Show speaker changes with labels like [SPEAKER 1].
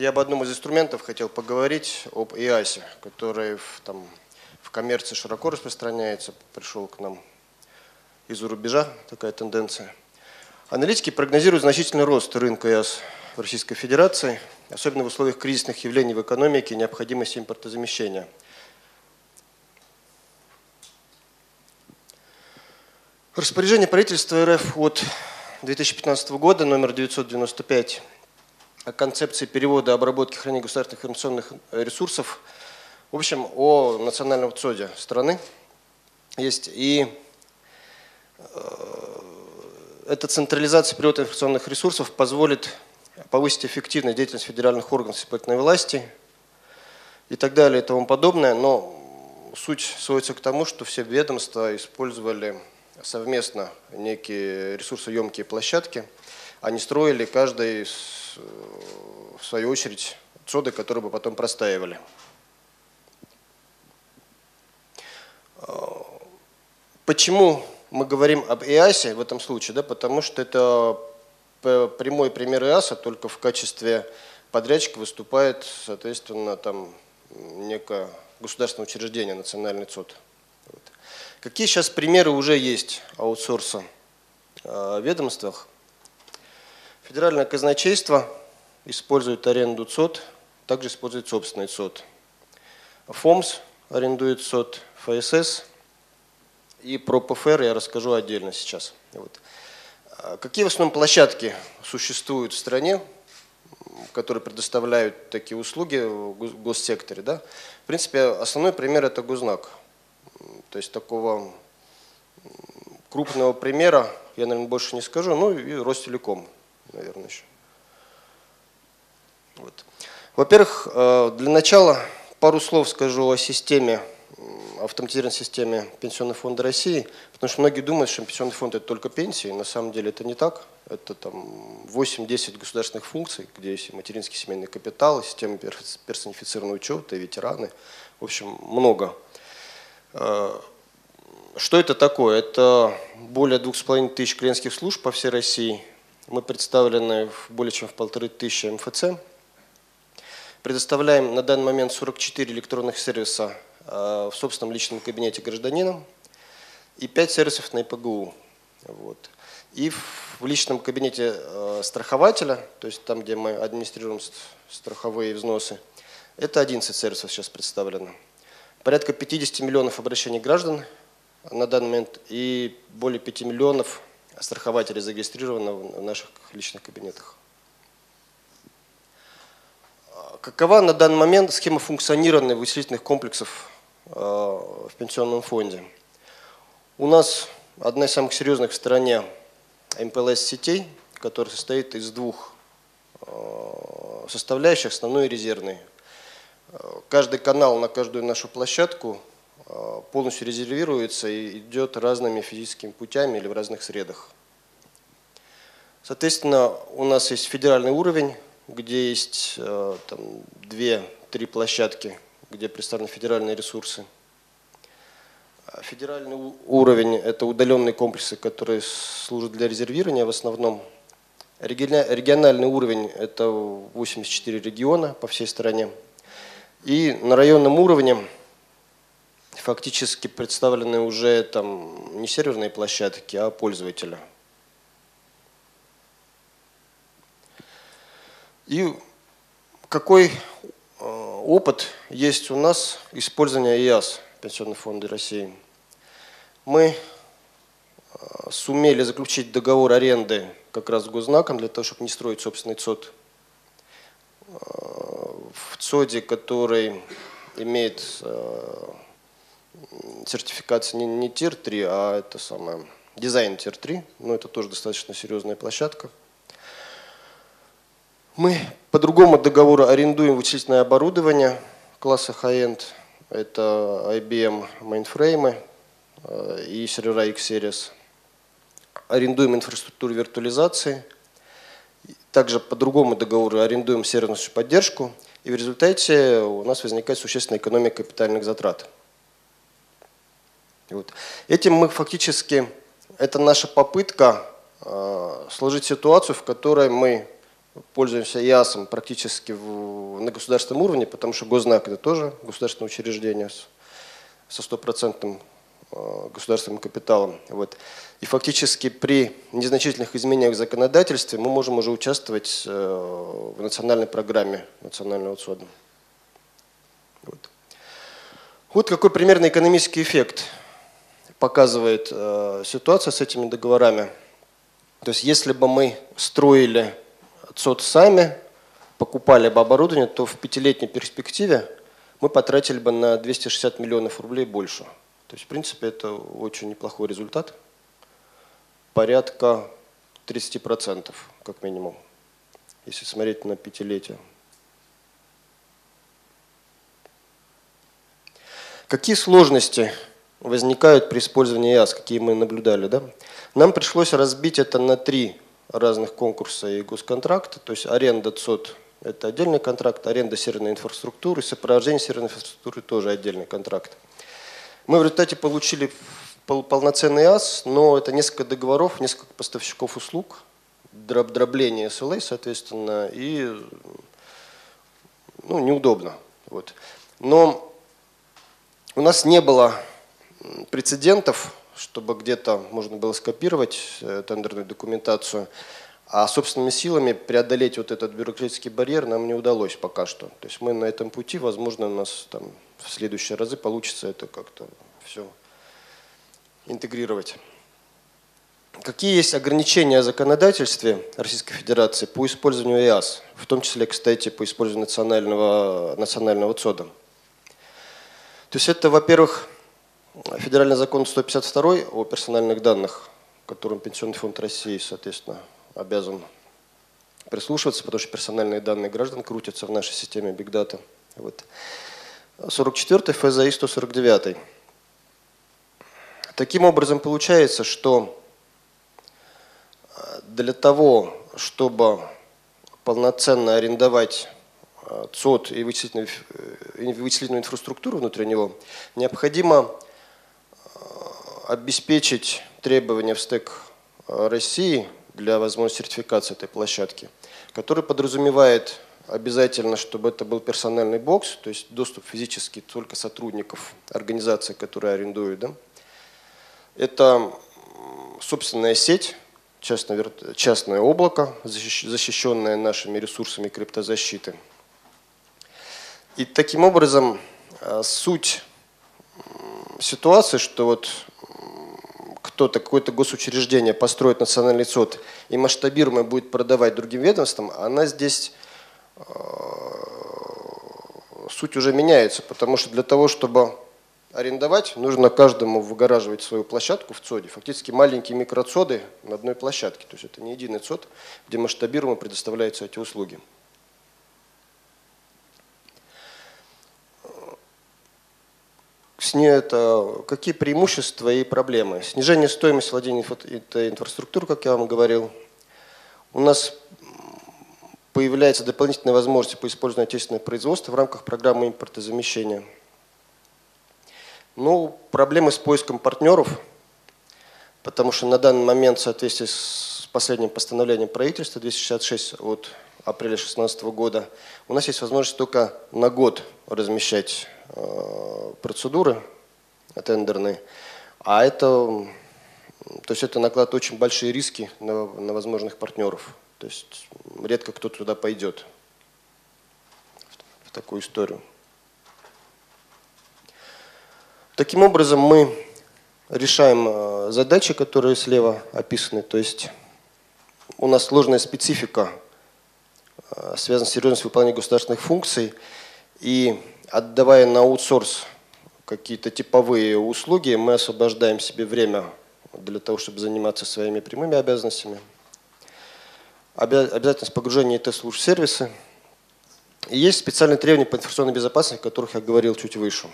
[SPEAKER 1] Я об одном из инструментов хотел поговорить, об ИАСе, который в, там, в коммерции широко распространяется, пришел к нам из-за рубежа, такая тенденция. Аналитики прогнозируют значительный рост рынка ИАС в Российской Федерации, особенно в условиях кризисных явлений в экономике и необходимости импортозамещения. Распоряжение правительства РФ от 2015 года, номер 995, о концепции перевода, обработки, хранения государственных информационных ресурсов, в общем, о национальном ЦОДе страны есть. И э, эта централизация перевода информационных ресурсов позволит повысить эффективность деятельности федеральных органов исполнительной власти и так далее и тому подобное. Но суть сводится к тому, что все ведомства использовали совместно некие ресурсоемкие площадки. Они строили каждый в свою очередь соды, которые бы потом простаивали. Почему мы говорим об ИАСе в этом случае? Да, потому что это прямой пример ИАСа, только в качестве подрядчика выступает, соответственно, там некое государственное учреждение, национальный ЦОД. Какие сейчас примеры уже есть аутсорса в ведомствах? Федеральное казначейство использует аренду ЦОД, также использует собственный ЦОД. ФОМС арендует ЦОД, ФСС и про ПФР я расскажу отдельно сейчас. Вот. А какие в основном площадки существуют в стране, которые предоставляют такие услуги в госсекторе? Да? В принципе, основной пример это Гузнак. То есть такого крупного примера я, наверное, больше не скажу, ну и Ростелеком наверное, еще. Вот. Во-первых, э, для начала пару слов скажу о системе, автоматизированной системе Пенсионного фонда России, потому что многие думают, что пенсионный фонд это только пенсии, на самом деле это не так. Это там 8-10 государственных функций, где есть материнский семейный капитал, система персонифицированного учета, ветераны, в общем, много. Э, что это такое? Это более двух с половиной тысяч клиентских служб по всей России, мы представлены в более чем в полторы тысячи МФЦ. Предоставляем на данный момент 44 электронных сервиса э, в собственном личном кабинете гражданина и 5 сервисов на ИПГУ. Вот. И в личном кабинете э, страхователя, то есть там, где мы администрируем страховые взносы, это 11 сервисов сейчас представлено. Порядка 50 миллионов обращений граждан на данный момент и более 5 миллионов страхователей зарегистрировано в наших личных кабинетах. Какова на данный момент схема функционирования вычислительных комплексов э, в пенсионном фонде? У нас одна из самых серьезных в стране МПЛС-сетей, которая состоит из двух э, составляющих, основной и резервной. Каждый канал на каждую нашу площадку Э, полностью резервируется и идет разными физическими путями или в разных средах. Соответственно, у нас есть федеральный уровень, где есть э, две-три площадки, где представлены федеральные ресурсы. А федеральный уровень – это удаленные комплексы, которые служат для резервирования в основном. Региональный уровень – это 84 региона по всей стране. И на районном уровне – фактически представлены уже там не серверные площадки, а пользователя. И какой э, опыт есть у нас использования ИАС, Пенсионный фонд России? Мы э, сумели заключить договор аренды как раз с Гознаком для того, чтобы не строить собственный ЦОД. Э, в ЦОДе, который имеет сертификация не, не Tier-3, а это самое design Tier-3. Но это тоже достаточно серьезная площадка. Мы по другому договору арендуем вычислительное оборудование класса High-End. Это IBM мейнфреймы э, и сервера X-Series. Арендуем инфраструктуру виртуализации. Также по другому договору арендуем серверную поддержку. И в результате у нас возникает существенная экономия капитальных затрат. Вот. Этим мы фактически, это наша попытка э, сложить ситуацию, в которой мы пользуемся ИАСом практически в, на государственном уровне, потому что госзнак это тоже государственное учреждение со стопроцентным э, государственным капиталом. Вот. И фактически при незначительных изменениях в законодательстве мы можем уже участвовать э, в национальной программе национального ЦОДа. Вот. вот какой примерный экономический эффект показывает э, ситуация с этими договорами. То есть если бы мы строили ЦОД сами, покупали бы оборудование, то в пятилетней перспективе мы потратили бы на 260 миллионов рублей больше. То есть, в принципе, это очень неплохой результат. Порядка 30%, как минимум, если смотреть на пятилетие. Какие сложности возникают при использовании ЯС, какие мы наблюдали? Да? Нам пришлось разбить это на три разных конкурса и госконтракта, то есть аренда ЦОД – это отдельный контракт, аренда серверной инфраструктуры, сопровождение серверной инфраструктуры – тоже отдельный контракт. Мы в результате получили полноценный АС, но это несколько договоров, несколько поставщиков услуг, дроб, дробление SLA, соответственно, и ну, неудобно. Вот. Но у нас не было прецедентов чтобы где-то можно было скопировать э, тендерную документацию. А собственными силами преодолеть вот этот бюрократический барьер нам не удалось пока что. То есть мы на этом пути, возможно, у нас там в следующие разы получится это как-то все интегрировать. Какие есть ограничения в законодательстве Российской Федерации по использованию ИАС, в том числе, кстати, по использованию национального, национального ЦОДа? То есть это, во-первых, Федеральный закон 152 о персональных данных, которым Пенсионный фонд России, соответственно, обязан прислушиваться, потому что персональные данные граждан крутятся в нашей системе Big Data. Вот. 44 ФЗИ 149. Таким образом получается, что э, для того, чтобы полноценно арендовать э, ЦОД и вычислительную, э, вычислительную инфраструктуру внутри него, необходимо обеспечить требования в стек э, России для возможности сертификации этой площадки, который подразумевает обязательно, чтобы это был персональный бокс, то есть доступ физически только сотрудников организации, которые арендуют. Да? Это собственная сеть, частное, частное облако, защищенное нашими ресурсами криптозащиты. И таким образом э, суть ситуации, что вот кто-то, какое-то госучреждение построит национальный ЦОД и масштабируемо будет продавать другим ведомствам, она здесь э, суть уже меняется, потому что для того, чтобы арендовать, нужно каждому выгораживать свою площадку в ЦОДе. Фактически маленькие микроцоды на одной площадке. То есть это не единый ЦОД, где масштабируемо предоставляются эти услуги. Это, какие преимущества и проблемы? Снижение стоимости владения этой инфраструктурой, как я вам говорил. У нас появляется дополнительная возможность по использованию отечественного производства в рамках программы импортозамещения. Ну, проблемы с поиском партнеров, потому что на данный момент в соответствии с последним постановлением правительства 266 от апреля 2016 года у нас есть возможность только на год размещать процедуры тендерные, а это, то есть это накладывает очень большие риски на, на возможных партнеров. То есть редко кто туда пойдет в такую историю. Таким образом мы решаем э, задачи, которые слева описаны. То есть у нас сложная специфика, э, связана с серьезностью выполнения государственных функций. И отдавая на аутсорс какие-то типовые услуги, мы освобождаем себе время для того, чтобы заниматься своими прямыми обязанностями. Обязательность погружения в сервисы. Есть специальные требования по информационной безопасности, о которых я говорил чуть выше.